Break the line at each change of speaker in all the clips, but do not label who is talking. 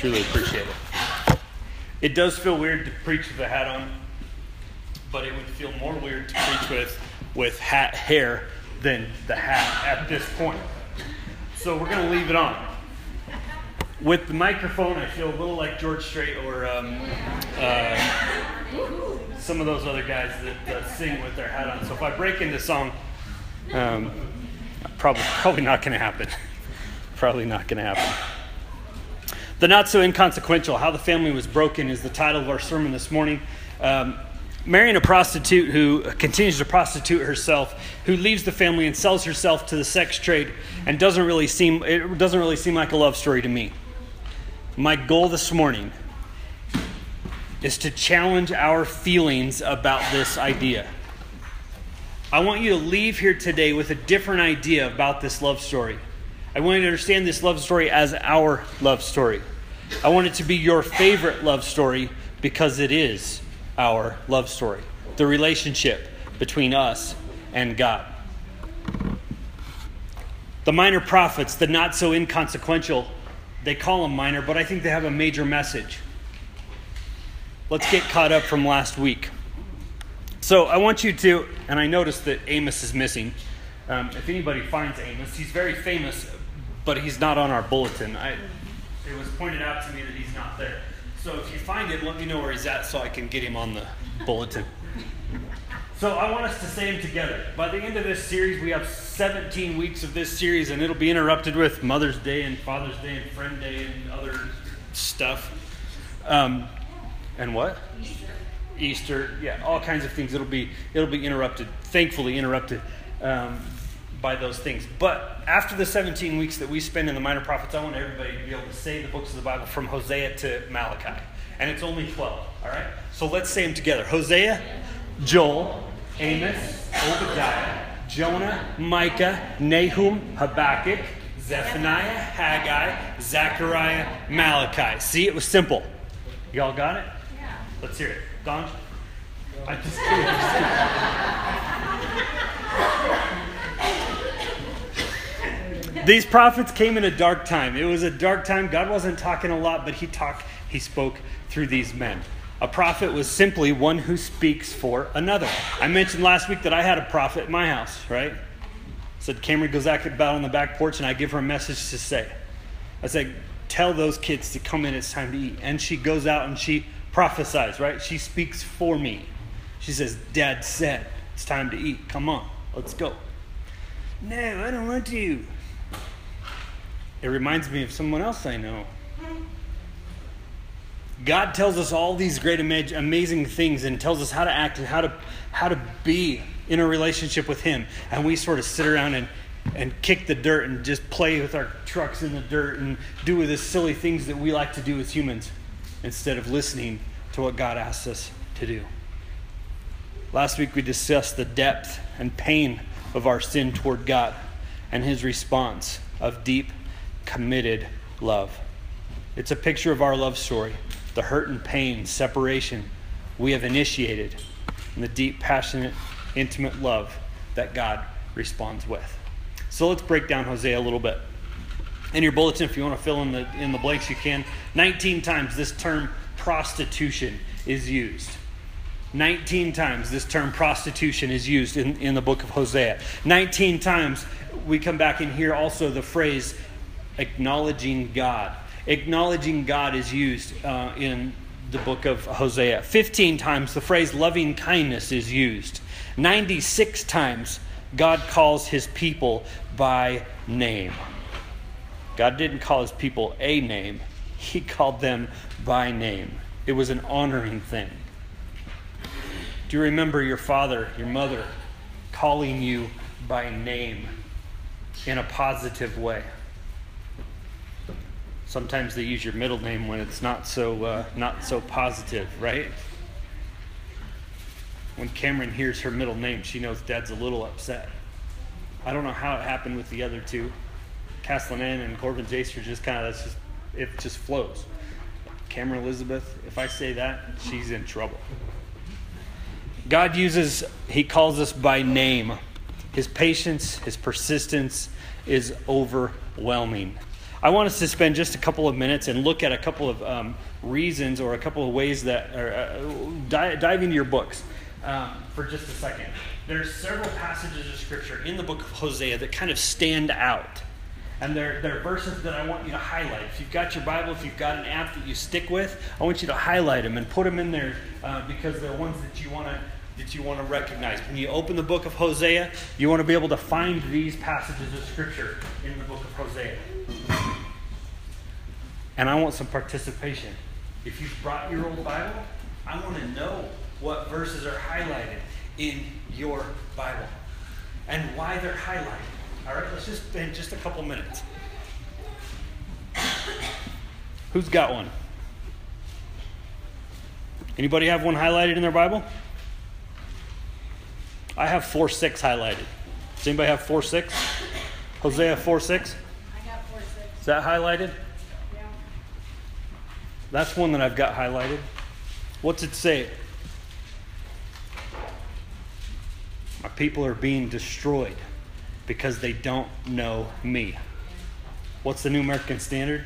truly appreciate it. It does feel weird to preach with a hat on, but it would feel more weird to preach with with hat hair than the hat at this point. So we're going to leave it on. With the microphone, I feel a little like George Strait or um, uh, some of those other guys that sing with their hat on. So if I break into song, um, probably probably not going to happen. probably not going to happen. The not so inconsequential, how the family was broken, is the title of our sermon this morning. Um, marrying a prostitute who continues to prostitute herself, who leaves the family and sells herself to the sex trade, and doesn't really seem it doesn't really seem like a love story to me. My goal this morning is to challenge our feelings about this idea. I want you to leave here today with a different idea about this love story. I want you to understand this love story as our love story. I want it to be your favorite love story because it is our love story the relationship between us and God. The minor prophets, the not so inconsequential, they call them minor, but I think they have a major message. Let's get caught up from last week. So I want you to, and I noticed that Amos is missing. Um, if anybody finds Amos, he's very famous, but he's not on our bulletin. I, it was pointed out to me that he's not there. So if you find him, let me know where he's at so I can get him on the bulletin. So I want us to say them together. By the end of this series, we have 17 weeks of this series, and it'll be interrupted with Mother's Day and Father's Day and Friend Day and other stuff. Um, and what? Easter. Easter, yeah, all kinds of things. It'll be it'll be interrupted, thankfully interrupted um, by those things. But after the 17 weeks that we spend in the minor prophets, I want everybody to be able to say the books of the Bible from Hosea to Malachi, and it's only 12. All right, so let's say them together: Hosea, Joel, Amos, Obadiah, Jonah, Micah, Nahum, Habakkuk. Zephaniah, Haggai, Zechariah, Malachi. See, it was simple. Y'all got it? Yeah. Let's hear it. Don? I just These prophets came in a dark time. It was a dark time. God wasn't talking a lot, but he talked, he spoke through these men. A prophet was simply one who speaks for another. I mentioned last week that I had a prophet in my house, right? Said Cameron goes out about on the back porch and I give her a message to say. I said, tell those kids to come in, it's time to eat. And she goes out and she prophesies, right? She speaks for me. She says, Dad said, it's time to eat. Come on, let's go. No, I don't want to. It reminds me of someone else I know. God tells us all these great, amazing things and tells us how to act and how to, how to be in a relationship with Him. And we sort of sit around and, and kick the dirt and just play with our trucks in the dirt and do the silly things that we like to do as humans instead of listening to what God asks us to do. Last week we discussed the depth and pain of our sin toward God and his response of deep, committed love. It's a picture of our love story, the hurt and pain, separation we have initiated, and the deep, passionate, intimate love that God responds with. So let's break down Hosea a little bit in your bulletin if you want to fill in the in the blanks you can 19 times this term prostitution is used 19 times this term prostitution is used in, in the book of hosea. 19 times we come back and hear also the phrase acknowledging god. Acknowledging god is used uh, in the book of hosea. 15 times the phrase loving kindness is used. 96 times god calls his people by name. God didn't call his people a name, he called them by name. It was an honoring thing. Do you remember your father, your mother, calling you by name in a positive way? Sometimes they use your middle name when it's not so uh, not so positive, right? When Cameron hears her middle name, she knows Dad's a little upset. I don't know how it happened with the other two. Castellan and Corbin Jace are just kind of just it just flows. Cameron Elizabeth, if I say that, she's in trouble. God uses, He calls us by name. His patience, His persistence is overwhelming. I want us to spend just a couple of minutes and look at a couple of um, reasons or a couple of ways that are, uh, dive, dive into your books um, for just a second. There's several passages of scripture in the book of Hosea that kind of stand out. And they're, they're verses that I want you to highlight. If you've got your Bible, if you've got an app that you stick with, I want you to highlight them and put them in there uh, because they're ones that you want to that you want to recognize. When you open the book of Hosea, you want to be able to find these passages of Scripture in the book of Hosea. And I want some participation. If you've brought your old Bible, I want to know what verses are highlighted in your Bible and why they're highlighted. All right, let's just spend just a couple minutes. Who's got one? Anybody have one highlighted in their Bible? I have 4 6 highlighted. Does anybody have 4 6? Hosea 4 6?
I got four six.
Is that highlighted?
Yeah.
That's one that I've got highlighted. What's it say? My people are being destroyed because they don't know me. What's the New American Standard?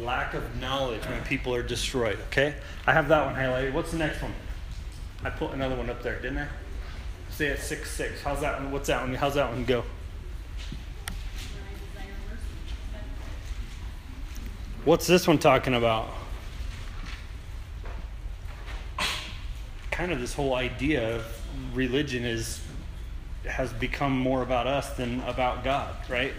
Lack of knowledge.
When people are destroyed. Okay? I have that one highlighted. What's the next one? I put another one up there, didn't I? Say it 6 6. How's that one? What's that one? How's that one go? What's this one talking about? Kind of this whole idea of religion is has become more about us than about God, right?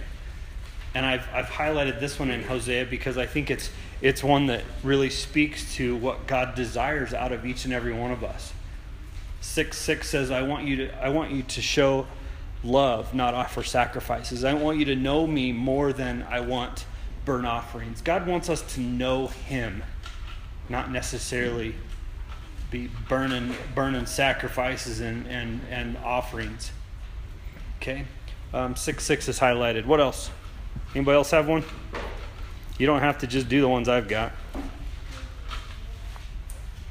And I've I've highlighted this one in Hosea because I think it's it's one that really speaks to what God desires out of each and every one of us. Six six says, "I want you to I want you to show love, not offer sacrifices. I want you to know me more than I want burnt offerings. God wants us to know Him, not necessarily be burning burning sacrifices and and, and offerings. Okay, um, six six is highlighted. What else? Anybody else have one? You don't have to just do the ones I've got.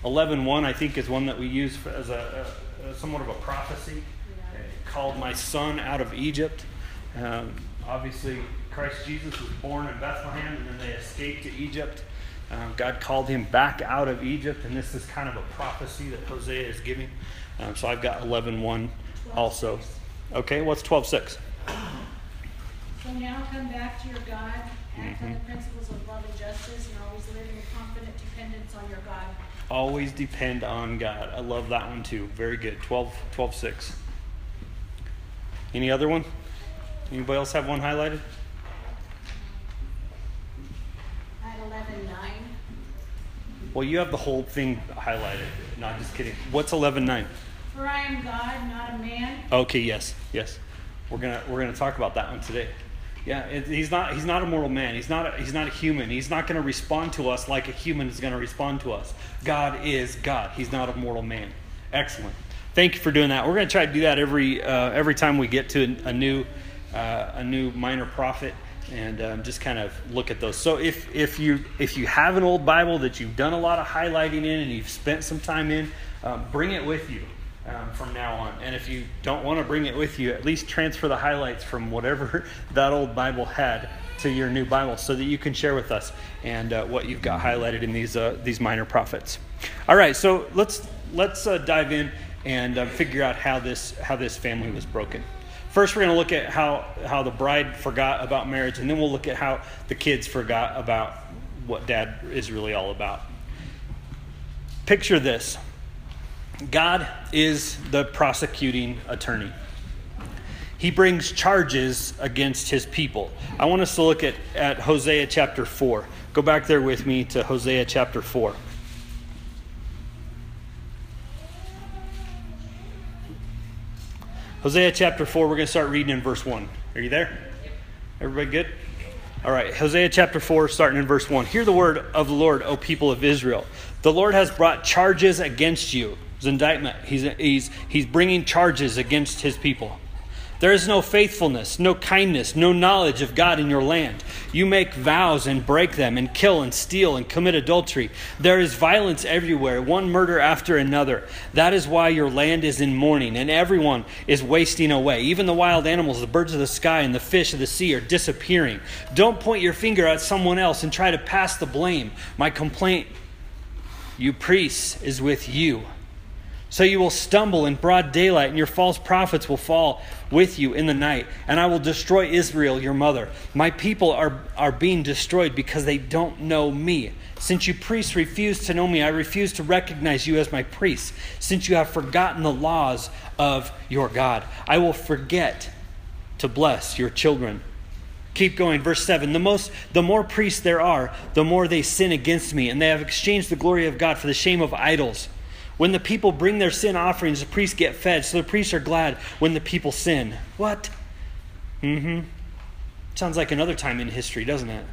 11.1, I think, is one that we use for, as a, a, somewhat of a prophecy.
Yeah.
Called my son out of Egypt. Um, obviously, Christ Jesus was born in Bethlehem, and then they escaped to Egypt. Um, God called him back out of Egypt, and this is kind of a prophecy that Hosea is giving. Um, so I've got 11.1 also. Okay, what's 12.6?
So now come back to your God, act on the
Mhm.
principles of love and justice, and always live in confident dependence on your God.
Always depend on God. I love that one too. Very good. 12, 12 6. Any other one? Anybody else have one highlighted?
At eleven nine,
Well, you have the whole thing highlighted. Not just kidding. What's 11 9?
for I am God, not a man.
Okay, yes, yes. We're gonna we're gonna talk about that one today. Yeah, it, he's not he's not a mortal man. He's not a, he's not a human. He's not going to respond to us like a human is going to respond to us. God is God. He's not a mortal man. Excellent. Thank you for doing that. We're going to try to do that every uh, every time we get to a, a new uh, a new minor prophet and um, just kind of look at those. So if if you if you have an old Bible that you've done a lot of highlighting in and you've spent some time in, um, bring it with you um, from now on. And if you don't want to bring it with you, at least transfer the highlights from whatever that old Bible had to your new Bible, so that you can share with us and uh, what you've got highlighted in these uh, these minor prophets. All right, so let's let's uh, dive in and uh, figure out how this how this family was broken. First, we're going to look at how how the bride forgot about marriage, and then we'll look at how the kids forgot about what dad is really all about. Picture this. God is the prosecuting attorney. He brings charges against his people. I want us to look at, at Hosea chapter 4. Go back there with me to Hosea chapter 4. Hosea chapter 4, we're going to start reading in verse 1. Are you there? Everybody good? All right, Hosea chapter 4, starting in verse 1. Hear the word of the Lord, O people of Israel. The Lord has brought charges against you. It's indictment. He's, he's, he's bringing charges against his people. There is no faithfulness, no kindness, no knowledge of God in your land. You make vows and break them, and kill and steal and commit adultery. There is violence everywhere, one murder after another. That is why your land is in mourning, and everyone is wasting away. Even the wild animals, the birds of the sky, and the fish of the sea are disappearing. Don't point your finger at someone else and try to pass the blame. My complaint, you priests, is with you. So you will stumble in broad daylight, and your false prophets will fall with you in the night. And I will destroy Israel, your mother. My people are, are being destroyed because they don't know me. Since you priests refuse to know me, I refuse to recognize you as my priests. Since you have forgotten the laws of your God, I will forget to bless your children. Keep going, verse 7. The, most, the more priests there are, the more they sin against me, and they have exchanged the glory of God for the shame of idols. When the people bring their sin offerings, the priests get fed. So the priests are glad when the people sin. What? Mm hmm. Sounds like another time in history, doesn't it?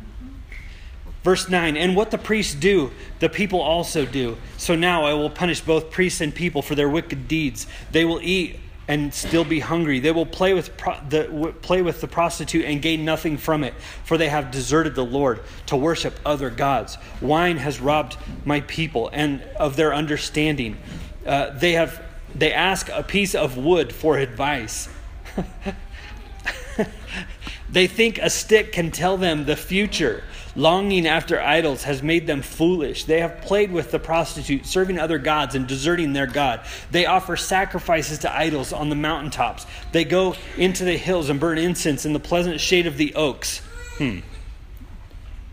Verse 9, and what the priests do, the people also do. So now I will punish both priests and people for their wicked deeds. They will eat and still be hungry. They will play with, pro- the, play with the prostitute and gain nothing from it, for they have deserted the Lord to worship other gods. Wine has robbed my people and of their understanding. Uh, they, have, they ask a piece of wood for advice. they think a stick can tell them the future. Longing after idols has made them foolish. They have played with the prostitute, serving other gods and deserting their God. They offer sacrifices to idols on the mountaintops. They go into the hills and burn incense in the pleasant shade of the oaks. Hmm.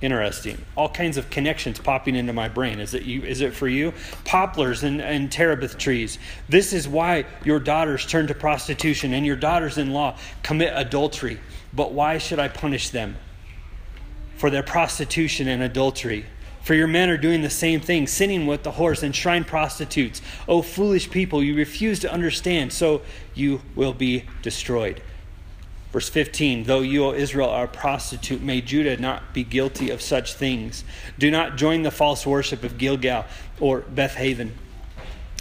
Interesting. All kinds of connections popping into my brain. Is it you? Is it for you? Poplars and, and terebinth trees. This is why your daughters turn to prostitution and your daughters-in-law commit adultery. But why should I punish them? For their prostitution and adultery. For your men are doing the same thing, sinning with the whores and shrine prostitutes. O foolish people, you refuse to understand, so you will be destroyed. Verse 15 Though you, O Israel, are a prostitute, may Judah not be guilty of such things. Do not join the false worship of Gilgal or Bethaven,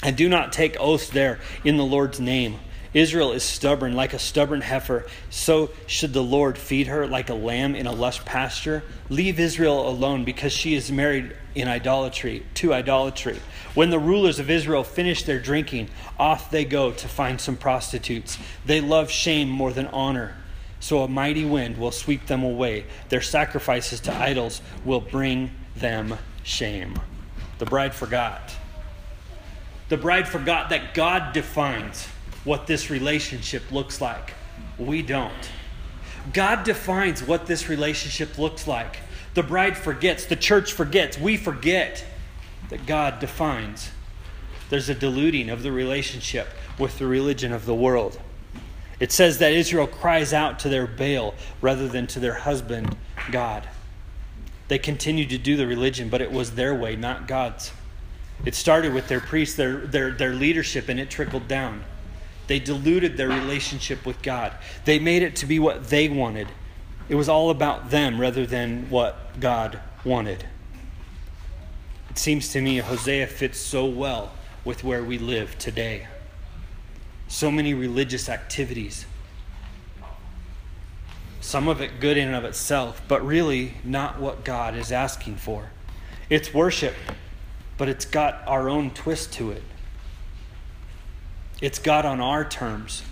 and do not take oaths there in the Lord's name. Israel is stubborn like a stubborn heifer. So should the Lord feed her like a lamb in a lush pasture? Leave Israel alone because she is married in idolatry to idolatry. When the rulers of Israel finish their drinking, off they go to find some prostitutes. They love shame more than honor. So a mighty wind will sweep them away. Their sacrifices to idols will bring them shame. The bride forgot. The bride forgot that God defines what this relationship looks like. We don't. God defines what this relationship looks like. The bride forgets, the church forgets, we forget that God defines. There's a diluting of the relationship with the religion of the world. It says that Israel cries out to their Baal rather than to their husband, God. They continued to do the religion, but it was their way, not God's. It started with their priests, their, their, their leadership, and it trickled down. They diluted their relationship with God. They made it to be what they wanted. It was all about them rather than what God wanted. It seems to me Hosea fits so well with where we live today. So many religious activities. Some of it good in and of itself, but really not what God is asking for. It's worship, but it's got our own twist to it. It's God on our terms.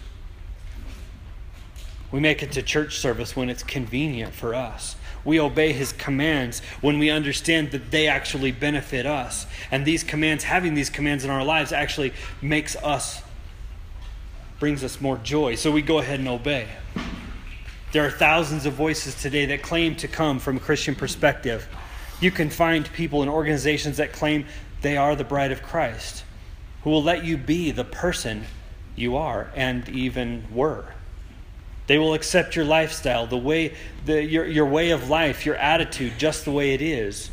We make it to church service when it's convenient for us. We obey his commands when we understand that they actually benefit us. And these commands, having these commands in our lives, actually makes us, brings us more joy. So we go ahead and obey. There are thousands of voices today that claim to come from a Christian perspective. You can find people and organizations that claim they are the bride of Christ who will let you be the person you are and even were. They will accept your lifestyle, the way, the, your, your way of life, your attitude, just the way it is.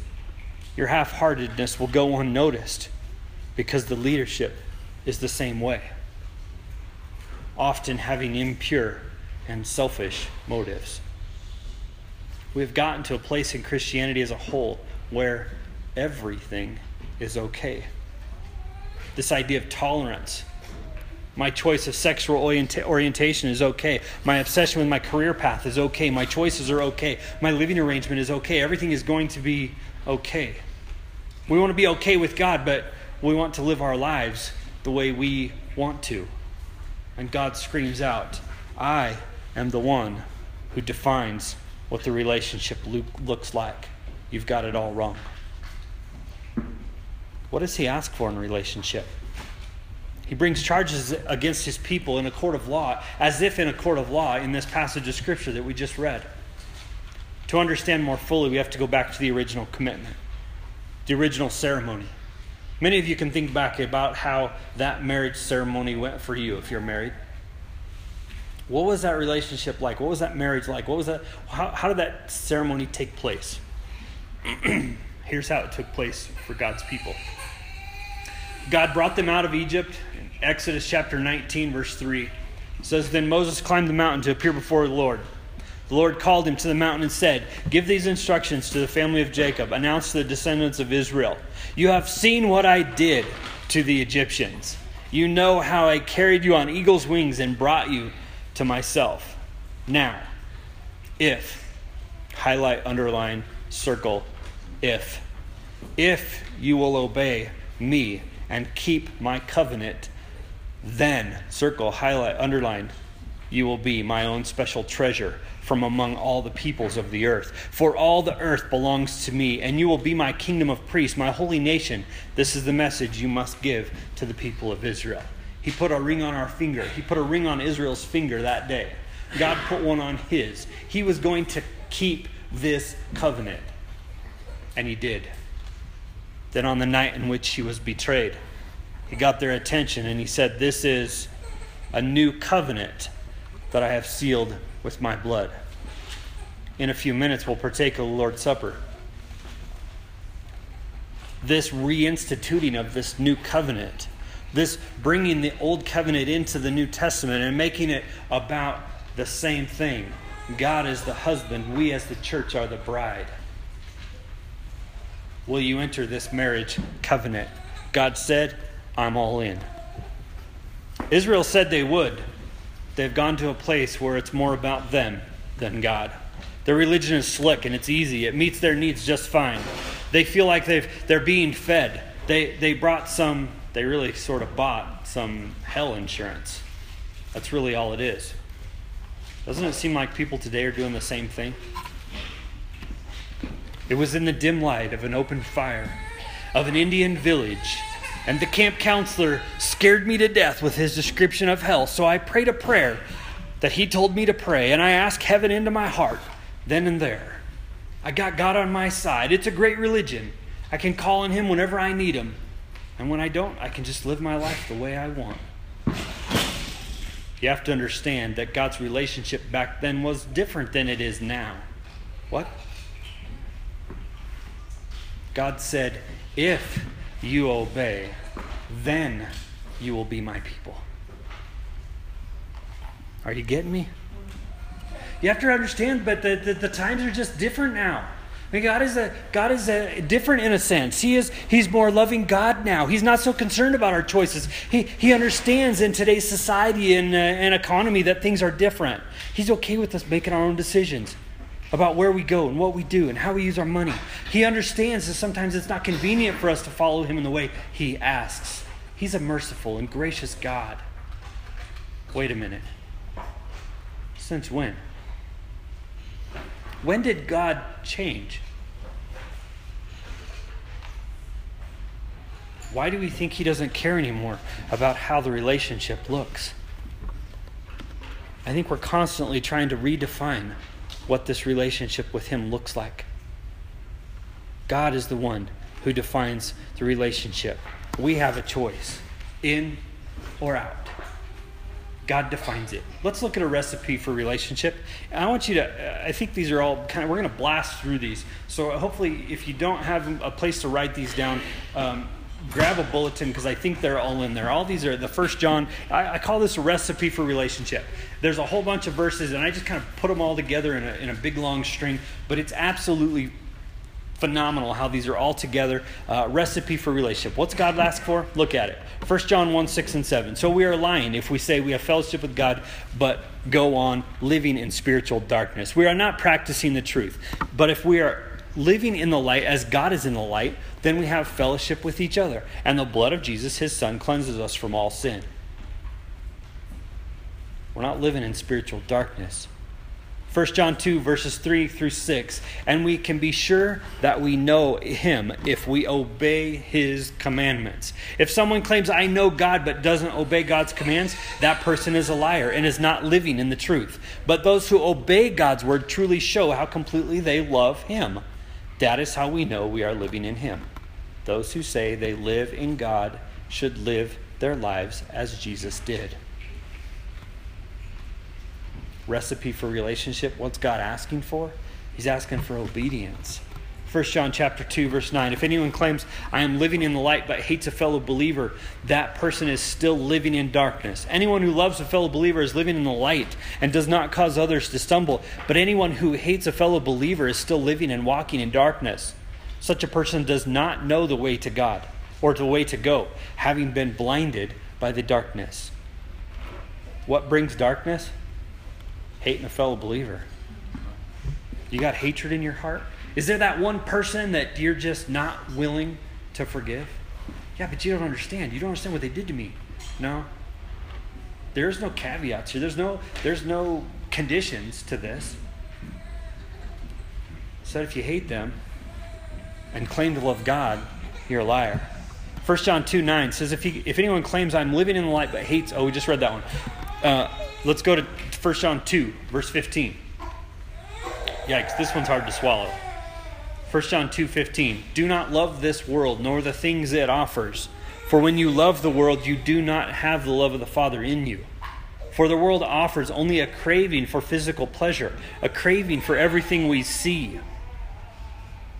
Your half heartedness will go unnoticed because the leadership is the same way, often having impure and selfish motives. We have gotten to a place in Christianity as a whole where everything is okay this idea of tolerance. My choice of sexual orienta- orientation is okay. My obsession with my career path is okay. My choices are okay. My living arrangement is okay. Everything is going to be okay. We want to be okay with God, but we want to live our lives the way we want to. And God screams out, I am the one who defines what the relationship looks like. You've got it all wrong. What does he ask for in relationship? He brings charges against his people in a court of law, as if in a court of law in this passage of Scripture that we just read. To understand more fully, we have to go back to the original commitment, the original ceremony. Many of you can think back about how that marriage ceremony went for you if you're married. What was that relationship like? What was that marriage like? What was that? How, how did that ceremony take place? Here's how it took place for God's people. God brought them out of Egypt Exodus chapter 19, verse 3 says, Then Moses climbed the mountain to appear before the Lord. The Lord called him to the mountain and said, Give these instructions to the family of Jacob, announce to the descendants of Israel. You have seen what I did to the Egyptians. You know how I carried you on eagle's wings and brought you to myself. Now, if, highlight, underline, circle, if, if you will obey me and keep my covenant, then, circle, highlight, underline, you will be my own special treasure from among all the peoples of the earth. For all the earth belongs to me, and you will be my kingdom of priests, my holy nation. This is the message you must give to the people of Israel. He put a ring on our finger. He put a ring on Israel's finger that day. God put one on his. He was going to keep this covenant. And he did. Then, on the night in which he was betrayed, he got their attention and he said, This is a new covenant that I have sealed with my blood. In a few minutes, we'll partake of the Lord's Supper. This reinstituting of this new covenant, this bringing the old covenant into the New Testament and making it about the same thing. God is the husband, we as the church are the bride. Will you enter this marriage covenant? God said, I'm all in. Israel said they would. They've gone to a place where it's more about them than God. Their religion is slick and it's easy. It meets their needs just fine. They feel like they've, they're being fed. They, they brought some, they really sort of bought some hell insurance. That's really all it is. Doesn't it seem like people today are doing the same thing? It was in the dim light of an open fire of an Indian village and the camp counselor scared me to death with his description of hell. So I prayed a prayer that he told me to pray, and I asked heaven into my heart then and there. I got God on my side. It's a great religion. I can call on him whenever I need him. And when I don't, I can just live my life the way I want. You have to understand that God's relationship back then was different than it is now. What? God said, If you obey, then you will be my people. Are you getting me? You have to understand, but the, the, the times are just different now. I mean, God is a God is a different in a sense. He is He's more loving God now. He's not so concerned about our choices. He He understands in today's society and, uh, and economy that things are different. He's okay with us making our own decisions about where we go and what we do and how we use our money. He understands that sometimes it's not convenient for us to follow Him in the way He asks. He's a merciful and gracious God. Wait a minute. Since when? When did God change? Why do we think He doesn't care anymore about how the relationship looks? I think we're constantly trying to redefine what this relationship with Him looks like. God is the one who defines the relationship. We have a choice in or out. God defines it. Let's look at a recipe for relationship. And I want you to, I think these are all kind of, we're going to blast through these. So hopefully, if you don't have a place to write these down, um, grab a bulletin because I think they're all in there. All these are the first John. I, I, call this a recipe for relationship. There's a whole bunch of verses, and I just kind of put them all together in a, in a big long string, but it's absolutely phenomenal how these are all together. Uh, recipe for relationship. What's God ask for? Look at it. 1 John 1 6 and 7. So we are lying if we say we have fellowship with God, but go on living in spiritual darkness. We are not practicing the truth. But if we are living in the light as God is in the light, then we have fellowship with each other. And the blood of Jesus, his son, cleanses us from all sin. We're not living in spiritual darkness. 1 John 2, verses 3 through 6. And we can be sure that we know him if we obey his commandments. If someone claims, I know God, but doesn't obey God's commands, that person is a liar and is not living in the truth. But those who obey God's word truly show how completely they love him. That is how we know we are living in him. Those who say they live in God should live their lives as Jesus did recipe for relationship. What's God asking for? He's asking for obedience. 1 John chapter 2 verse 9 if anyone claims I am living in the light but hates a fellow believer that person is still living in darkness. Anyone who loves a fellow believer is living in the light and does not cause others to stumble. But anyone who hates a fellow believer is still living and walking in darkness. Such a person does not know the way to God or the way to go having been blinded by the darkness. What brings darkness? Hating a fellow believer? You got hatred in your heart? Is there that one person that you're just not willing to forgive? Yeah, but you don't understand. You don't understand what they did to me. No. There's no caveats here. There's no there's no conditions to this. So if you hate them and claim to love God, you're a liar. 1 John 2 9 says, if, he, if anyone claims I'm living in the light but hates, oh, we just read that one. Uh, let's go to 1 John 2, verse 15. Yikes, this one's hard to swallow. 1 John 2:15 Do not love this world, nor the things it offers. For when you love the world, you do not have the love of the Father in you. For the world offers only a craving for physical pleasure, a craving for everything we see,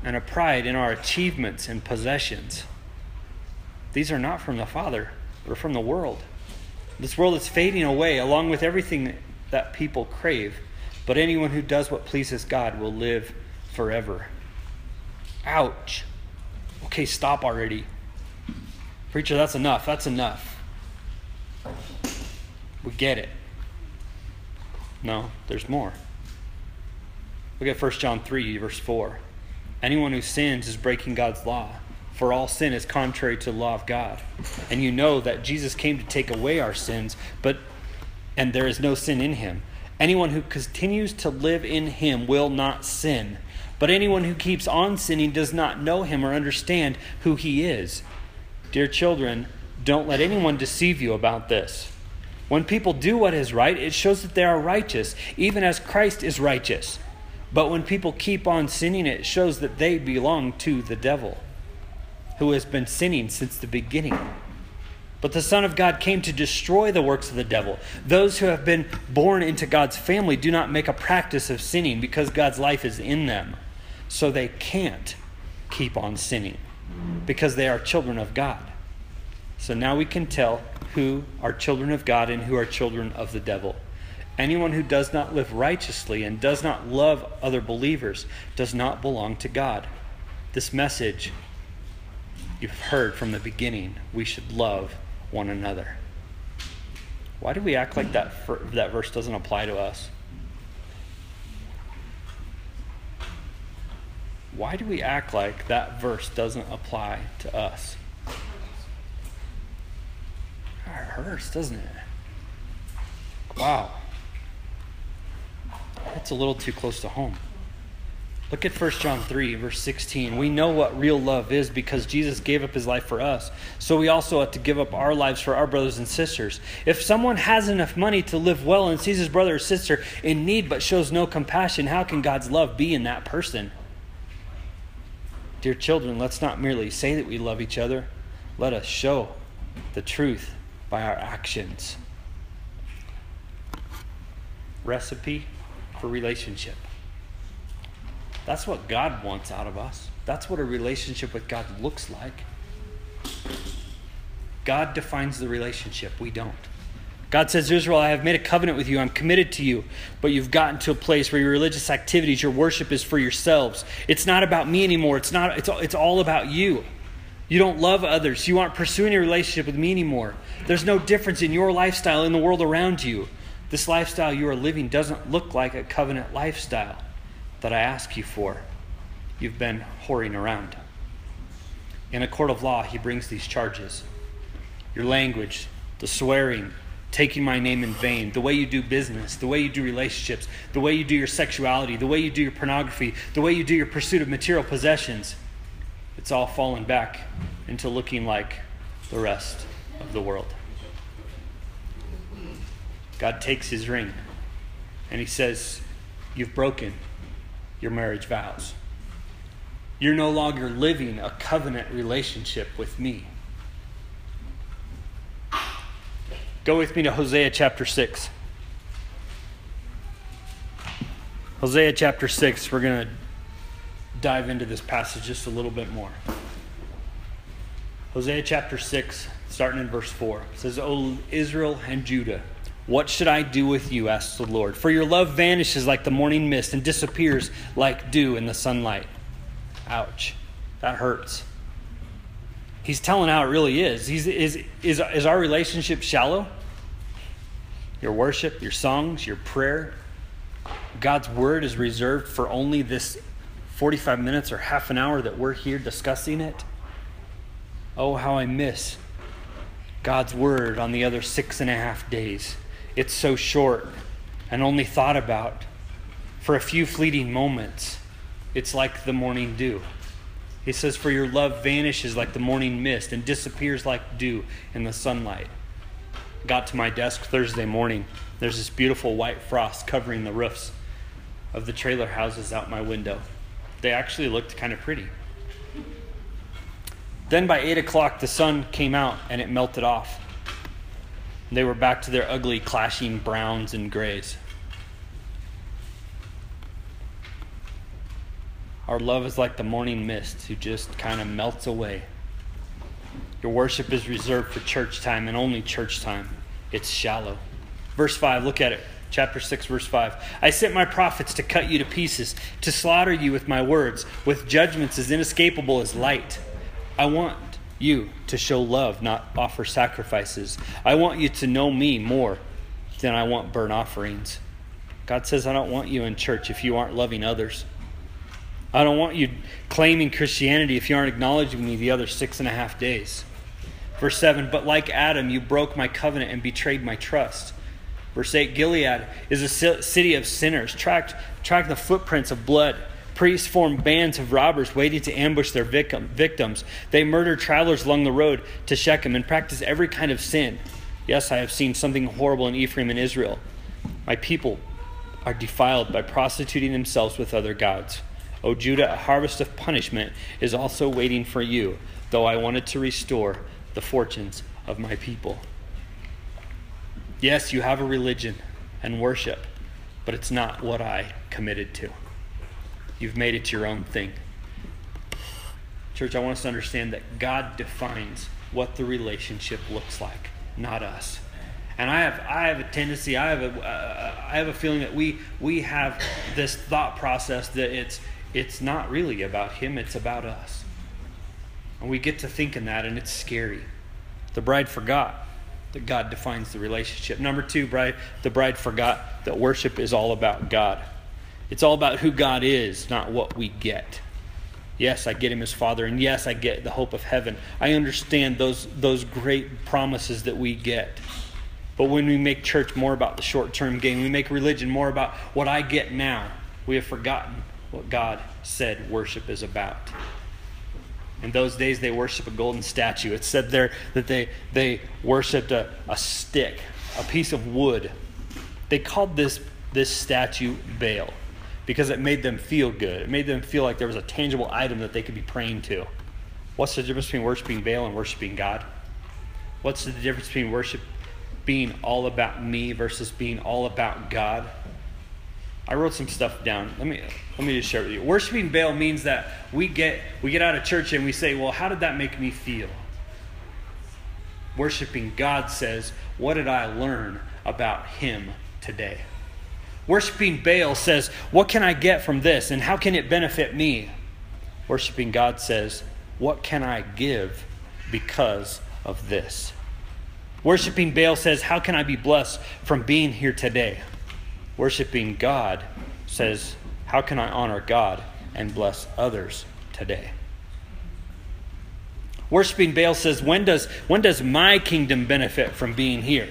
and a pride in our achievements and possessions. These are not from the Father, they're from the world. This world is fading away along with everything that people crave, but anyone who does what pleases God will live forever. Ouch. Okay, stop already. Preacher, that's enough. That's enough. We get it. No, there's more. Look at 1 John 3, verse 4. Anyone who sins is breaking God's law, for all sin is contrary to the law of God. And you know that Jesus came to take away our sins, but and there is no sin in him. Anyone who continues to live in him will not sin. But anyone who keeps on sinning does not know him or understand who he is. Dear children, don't let anyone deceive you about this. When people do what is right, it shows that they are righteous, even as Christ is righteous. But when people keep on sinning, it shows that they belong to the devil, who has been sinning since the beginning. But the Son of God came to destroy the works of the devil. Those who have been born into God's family do not make a practice of sinning because God's life is in them. So they can't keep on sinning because they are children of God. So now we can tell who are children of God and who are children of the devil. Anyone who does not live righteously and does not love other believers does not belong to God. This message you've heard from the beginning. We should love one another. Why do we act like that, that verse doesn't apply to us? Why do we act like that verse doesn't apply to us? It hurts, doesn't it? Wow. That's a little too close to home. Look at 1 John 3, verse 16. We know what real love is because Jesus gave up his life for us. So we also have to give up our lives for our brothers and sisters. If someone has enough money to live well and sees his brother or sister in need but shows no compassion, how can God's love be in that person? Dear children, let's not merely say that we love each other, let us show the truth by our actions. Recipe for relationship. That's what God wants out of us. That's what a relationship with God looks like. God defines the relationship, we don't. God says, Israel, I have made a covenant with you. I'm committed to you. But you've gotten to a place where your religious activities, your worship is for yourselves. It's not about me anymore. It's, not, it's, it's all about you. You don't love others. You aren't pursuing a relationship with me anymore. There's no difference in your lifestyle in the world around you. This lifestyle you are living doesn't look like a covenant lifestyle that I ask you for. You've been whoring around. In a court of law, he brings these charges your language, the swearing, taking my name in vain, the way you do business, the way you do relationships, the way you do your sexuality, the way you do your pornography, the way you do your pursuit of material possessions, it's all fallen back into looking like the rest of the world. God takes his ring and he says, You've broken your marriage vows. You're no longer living a covenant relationship with me. Go with me to Hosea chapter 6. Hosea chapter 6, we're going to dive into this passage just a little bit more. Hosea chapter 6, starting in verse 4, says, O Israel and Judah, what should I do with you? asks the Lord. For your love vanishes like the morning mist and disappears like dew in the sunlight. Ouch. That hurts. He's telling how it really is. He's, is, is, is our relationship shallow? Your worship, your songs, your prayer. God's word is reserved for only this 45 minutes or half an hour that we're here discussing it. Oh, how I miss God's word on the other six and a half days. It's so short and only thought about for a few fleeting moments. It's like the morning dew. He says, For your love vanishes like the morning mist and disappears like dew in the sunlight got to my desk Thursday morning, there's this beautiful white frost covering the roofs of the trailer houses out my window. They actually looked kind of pretty. Then by 8 o'clock, the sun came out and it melted off. They were back to their ugly, clashing browns and grays. Our love is like the morning mist who just kind of melts away. Your worship is reserved for church time and only church time. It's shallow. Verse 5, look at it. Chapter 6, verse 5. I sent my prophets to cut you to pieces, to slaughter you with my words, with judgments as inescapable as light. I want you to show love, not offer sacrifices. I want you to know me more than I want burnt offerings. God says, I don't want you in church if you aren't loving others. I don't want you claiming Christianity if you aren't acknowledging me the other six and a half days. Verse 7 But like Adam, you broke my covenant and betrayed my trust. Verse 8 Gilead is a city of sinners. Track, track the footprints of blood. Priests formed bands of robbers waiting to ambush their victims. They murder travelers along the road to Shechem and practice every kind of sin. Yes, I have seen something horrible in Ephraim and Israel. My people are defiled by prostituting themselves with other gods. O Judah, a harvest of punishment is also waiting for you, though I wanted to restore the fortunes of my people. Yes, you have a religion and worship, but it's not what I committed to. You've made it your own thing. Church, I want us to understand that God defines what the relationship looks like, not us. And I have, I have a tendency, I have a, uh, I have a feeling that we, we have this thought process that it's, it's not really about Him, it's about us. And we get to thinking that, and it's scary. The bride forgot that God defines the relationship. Number two, bride, the bride forgot that worship is all about God. It's all about who God is, not what we get. Yes, I get him as father, and yes, I get the hope of heaven. I understand those, those great promises that we get. But when we make church more about the short term gain, we make religion more about what I get now, we have forgotten what God said worship is about. In those days, they worshiped a golden statue. It said there that they, they worshiped a, a stick, a piece of wood. They called this, this statue Baal because it made them feel good. It made them feel like there was a tangible item that they could be praying to. What's the difference between worshiping Baal and worshiping God? What's the difference between worship being all about me versus being all about God? I wrote some stuff down. Let me let me just share with you. Worshiping Baal means that we get we get out of church and we say, "Well, how did that make me feel?" Worshiping God says, What did I learn about Him today? Worshiping Baal says, What can I get from this and how can it benefit me? Worshiping God says, What can I give because of this? Worshiping Baal says, How can I be blessed from being here today? Worshiping God says, How can I honor God and bless others today? Worshiping Baal says, When does, when does my kingdom benefit from being here?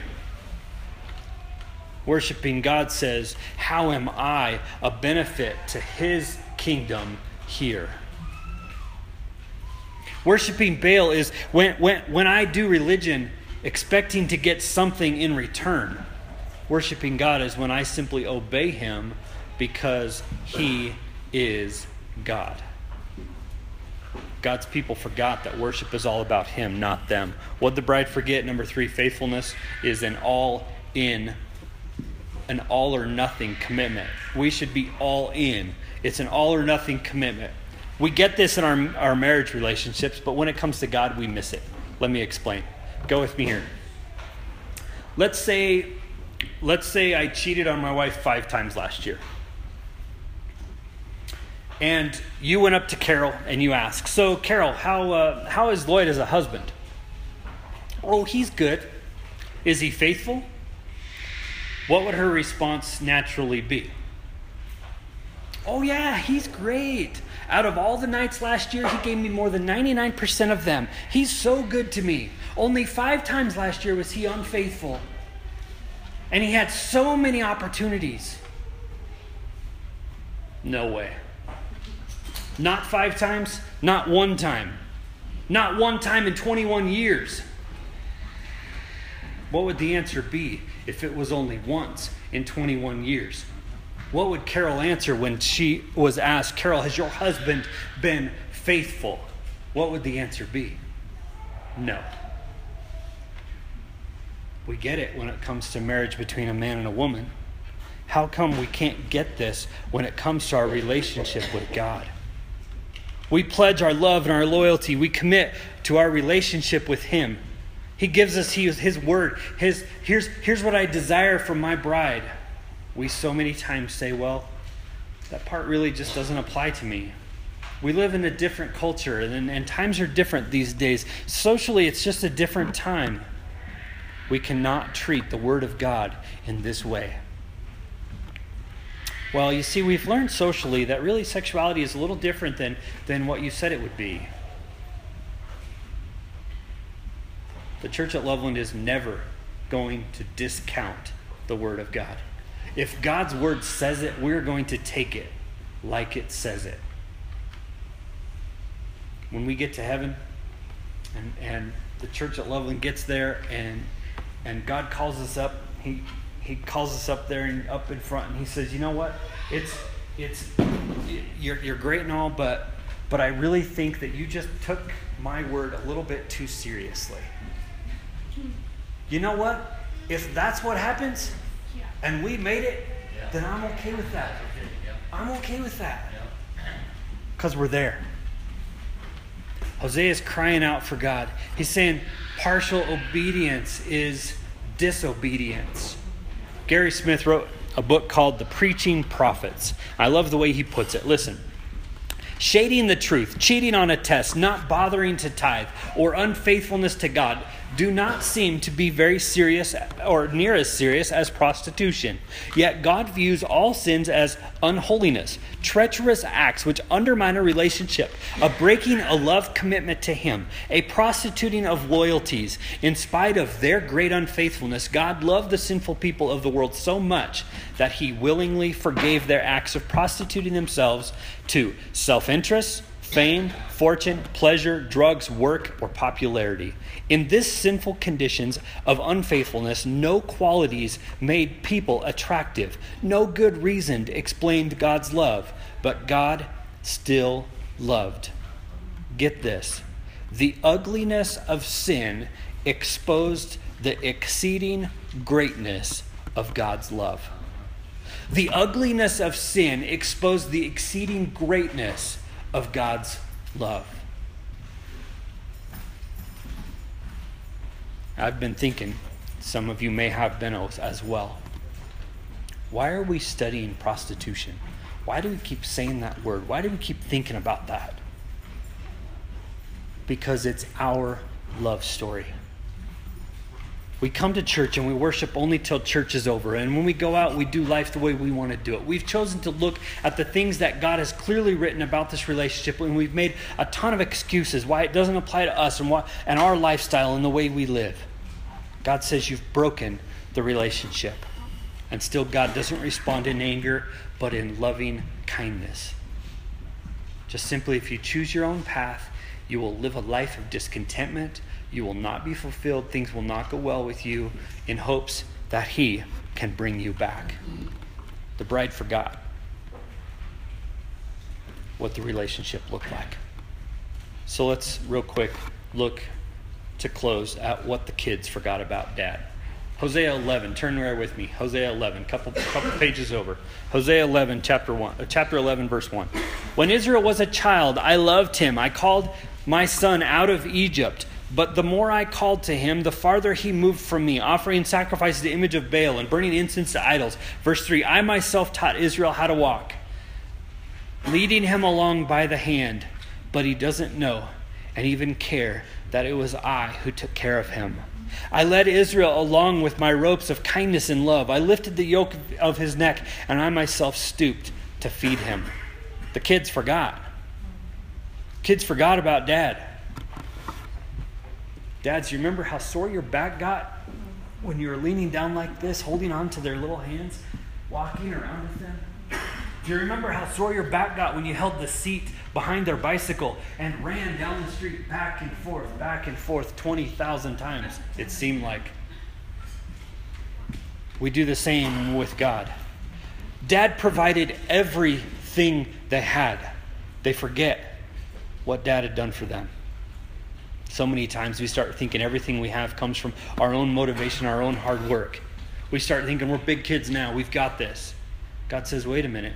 Worshiping God says, How am I a benefit to his kingdom here? Worshiping Baal is when, when, when I do religion expecting to get something in return. Worshiping God is when I simply obey him because he is God. God's people forgot that worship is all about him, not them. What the bride forget? Number three, faithfulness is an all in, an all or nothing commitment. We should be all in. It's an all or nothing commitment. We get this in our, our marriage relationships, but when it comes to God, we miss it. Let me explain. Go with me here. Let's say, let's say I cheated on my wife five times last year. And you went up to Carol and you asked, So, Carol, how, uh, how is Lloyd as a husband? Oh, he's good. Is he faithful? What would her response naturally be? Oh, yeah, he's great. Out of all the nights last year, he gave me more than 99% of them. He's so good to me. Only five times last year was he unfaithful. And he had so many opportunities. No way. Not five times, not one time. Not one time in 21 years. What would the answer be if it was only once in 21 years? What would Carol answer when she was asked, Carol, has your husband been faithful? What would the answer be? No. We get it when it comes to marriage between a man and a woman. How come we can't get this when it comes to our relationship with God? We pledge our love and our loyalty. We commit to our relationship with Him. He gives us His, his word. His, here's, here's what I desire from my bride. We so many times say, well, that part really just doesn't apply to me. We live in a different culture, and, and times are different these days. Socially, it's just a different time. We cannot treat the Word of God in this way. Well, you see, we've learned socially that really sexuality is a little different than, than what you said it would be. The church at Loveland is never going to discount the Word of God. If God's Word says it, we're going to take it like it says it. When we get to heaven and, and the church at Loveland gets there and, and God calls us up, He, he calls us up there and up in front and He says, You know what? It's, it's, you're, you're great and all, but, but I really think that you just took my word a little bit too seriously. You know what? If that's what happens and we made it, then I'm okay with that. I'm okay with that. Because we're there. Hosea is crying out for God. He's saying partial obedience is disobedience. Gary Smith wrote a book called The Preaching Prophets. I love the way he puts it. Listen. Shading the truth, cheating on a test, not bothering to tithe, or unfaithfulness to God do not seem to be very serious or near as serious as prostitution. Yet God views all sins as unholiness, treacherous acts which undermine a relationship, a breaking a love commitment to Him, a prostituting of loyalties. In spite of their great unfaithfulness, God loved the sinful people of the world so much that He willingly forgave their acts of prostituting themselves to self interest fame, fortune, pleasure, drugs, work, or popularity. In this sinful conditions of unfaithfulness, no qualities made people attractive, no good reason explained God's love, but God still loved. Get this the ugliness of sin exposed the exceeding greatness of God's love. The ugliness of sin exposed the exceeding greatness of God's love. I've been thinking, some of you may have been as well. Why are we studying prostitution? Why do we keep saying that word? Why do we keep thinking about that? Because it's our love story. We come to church and we worship only till church is over. And when we go out, we do life the way we want to do it. We've chosen to look at the things that God has clearly written about this relationship, and we've made a ton of excuses why it doesn't apply to us and, why, and our lifestyle and the way we live. God says you've broken the relationship. And still, God doesn't respond in anger, but in loving kindness. Just simply, if you choose your own path, you will live a life of discontentment you will not be fulfilled. Things will not go well with you in hopes that He can bring you back. The bride forgot what the relationship looked like. So let's, real quick, look to close at what the kids forgot about dad. Hosea 11, turn there with me. Hosea 11, couple couple pages over. Hosea 11, chapter 1, uh, chapter 11, verse 1. When Israel was a child, I loved him. I called my son out of Egypt. But the more I called to him, the farther he moved from me, offering sacrifices to the image of Baal and burning incense to idols. Verse 3 I myself taught Israel how to walk, leading him along by the hand, but he doesn't know and even care that it was I who took care of him. I led Israel along with my ropes of kindness and love. I lifted the yoke of his neck, and I myself stooped to feed him. The kids forgot. Kids forgot about dad. Dads, you remember how sore your back got when you were leaning down like this, holding on to their little hands, walking around with them? Do you remember how sore your back got when you held the seat behind their bicycle and ran down the street back and forth, back and forth 20,000 times, it seemed like? We do the same with God. Dad provided everything they had. They forget what dad had done for them. So many times we start thinking everything we have comes from our own motivation, our own hard work. We start thinking we're big kids now, we've got this. God says, wait a minute.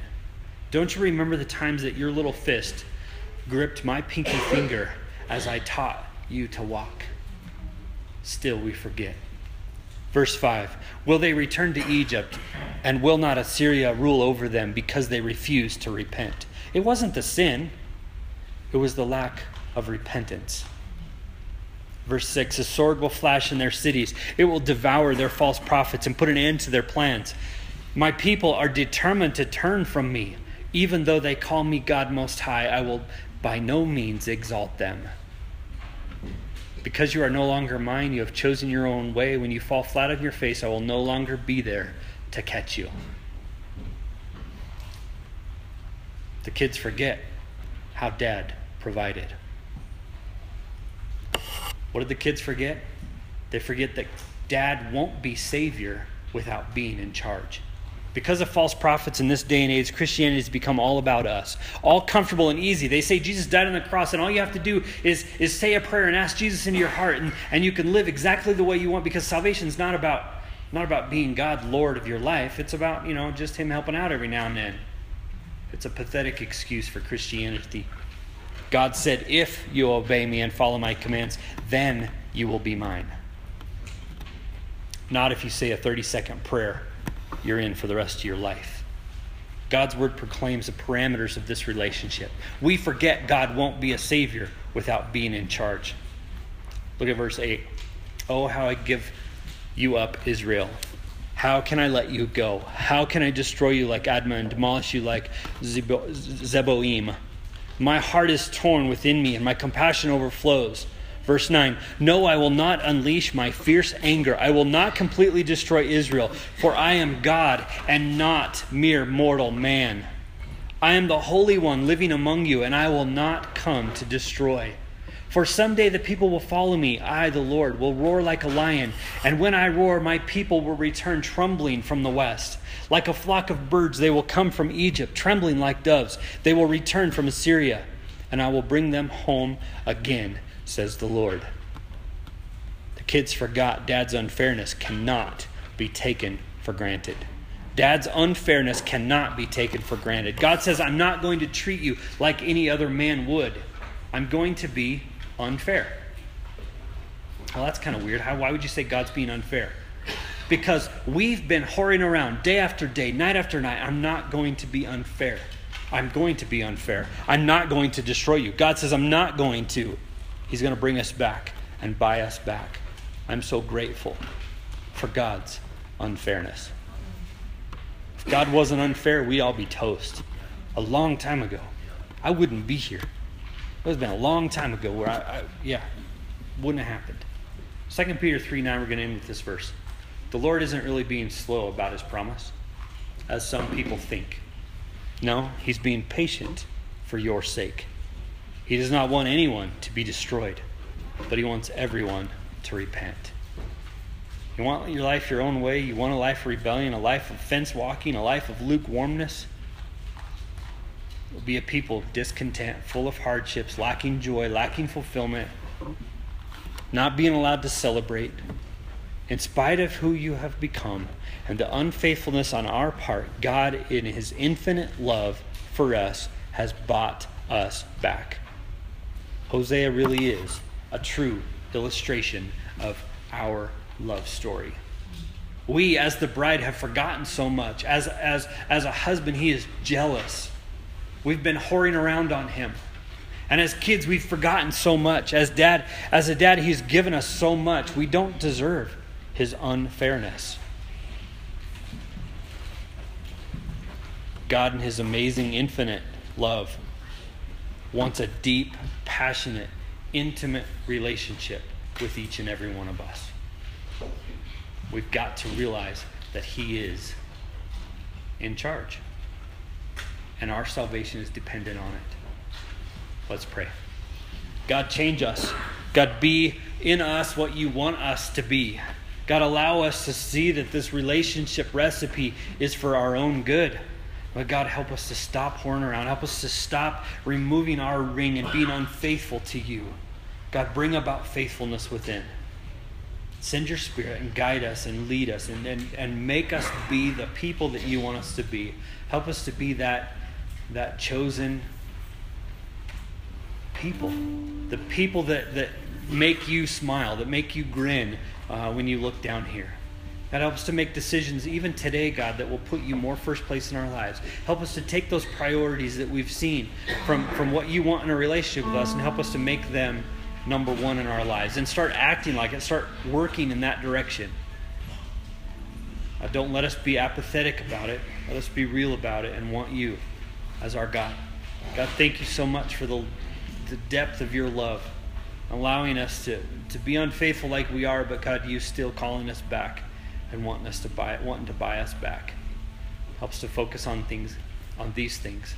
Don't you remember the times that your little fist gripped my pinky finger as I taught you to walk? Still, we forget. Verse 5 Will they return to Egypt, and will not Assyria rule over them because they refuse to repent? It wasn't the sin, it was the lack of repentance. Verse 6 A sword will flash in their cities, it will devour their false prophets and put an end to their plans. My people are determined to turn from me. Even though they call me God Most High, I will by no means exalt them. Because you are no longer mine, you have chosen your own way. When you fall flat on your face, I will no longer be there to catch you. The kids forget how dad provided. What did the kids forget? They forget that dad won't be savior without being in charge. Because of false prophets in this day and age, Christianity has become all about us, all comfortable and easy. They say Jesus died on the cross, and all you have to do is, is say a prayer and ask Jesus into your heart, and, and you can live exactly the way you want because salvation is not about, not about being God, Lord of your life. It's about, you know, just Him helping out every now and then. It's a pathetic excuse for Christianity. God said, If you obey me and follow my commands, then you will be mine. Not if you say a 30 second prayer, you're in for the rest of your life. God's word proclaims the parameters of this relationship. We forget God won't be a savior without being in charge. Look at verse 8. Oh, how I give you up, Israel. How can I let you go? How can I destroy you like Admah and demolish you like Zeboim? My heart is torn within me, and my compassion overflows. Verse 9 No, I will not unleash my fierce anger. I will not completely destroy Israel, for I am God and not mere mortal man. I am the Holy One living among you, and I will not come to destroy. For someday the people will follow me. I, the Lord, will roar like a lion. And when I roar, my people will return trembling from the west. Like a flock of birds, they will come from Egypt, trembling like doves. They will return from Assyria, and I will bring them home again, says the Lord. The kids forgot dad's unfairness cannot be taken for granted. Dad's unfairness cannot be taken for granted. God says, I'm not going to treat you like any other man would. I'm going to be unfair. Well, that's kind of weird. How, why would you say God's being unfair? Because we've been whoring around day after day, night after night. I'm not going to be unfair. I'm going to be unfair. I'm not going to destroy you. God says, I'm not going to. He's going to bring us back and buy us back. I'm so grateful for God's unfairness. If God wasn't unfair, we'd all be toast. A long time ago. I wouldn't be here. It has been a long time ago where I, I yeah, wouldn't have happened. 2 Peter 3 9, we're going to end with this verse. The Lord isn't really being slow about his promise, as some people think. No, he's being patient for your sake. He does not want anyone to be destroyed, but he wants everyone to repent. You want your life your own way? You want a life of rebellion, a life of fence walking, a life of lukewarmness? You'll be a people discontent, full of hardships, lacking joy, lacking fulfillment, not being allowed to celebrate. In spite of who you have become and the unfaithfulness on our part, God, in His infinite love for us, has bought us back. Hosea really is a true illustration of our love story. We, as the bride, have forgotten so much. As, as, as a husband, he is jealous. We've been whoring around on him. And as kids, we've forgotten so much. As dad, as a dad, he's given us so much. We don't deserve his unfairness. God, in his amazing, infinite love, wants a deep, passionate, intimate relationship with each and every one of us. We've got to realize that he is in charge. And our salvation is dependent on it. Let's pray. God, change us. God, be in us what you want us to be. God, allow us to see that this relationship recipe is for our own good. But God, help us to stop horning around. Help us to stop removing our ring and being unfaithful to you. God, bring about faithfulness within. Send your spirit and guide us and lead us and, and, and make us be the people that you want us to be. Help us to be that, that chosen people. The people that, that make you smile, that make you grin uh, when you look down here. God, helps to make decisions even today, God, that will put you more first place in our lives. Help us to take those priorities that we've seen from, from what you want in a relationship with us and help us to make them number one in our lives and start acting like it, start working in that direction. Uh, don't let us be apathetic about it. Let us be real about it and want you as our God. God, thank you so much for the, the depth of your love, allowing us to, to be unfaithful like we are, but God, you still calling us back and wanting us to buy wanting to buy us back. Helps to focus on things on these things.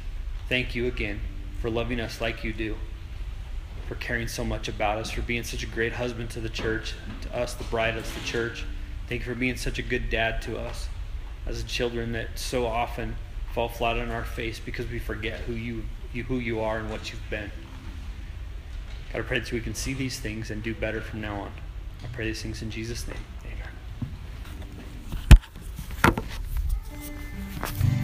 Thank you again for loving us like you do, for caring so much about us, for being such a great husband to the church, to us, the bride of the church. Thank you for being such a good dad to us as children that so often fall flat on our face because we forget who you, you who you are and what you've been. God, I pray that we can see these things and do better from now on. I pray these things in Jesus' name. Amen.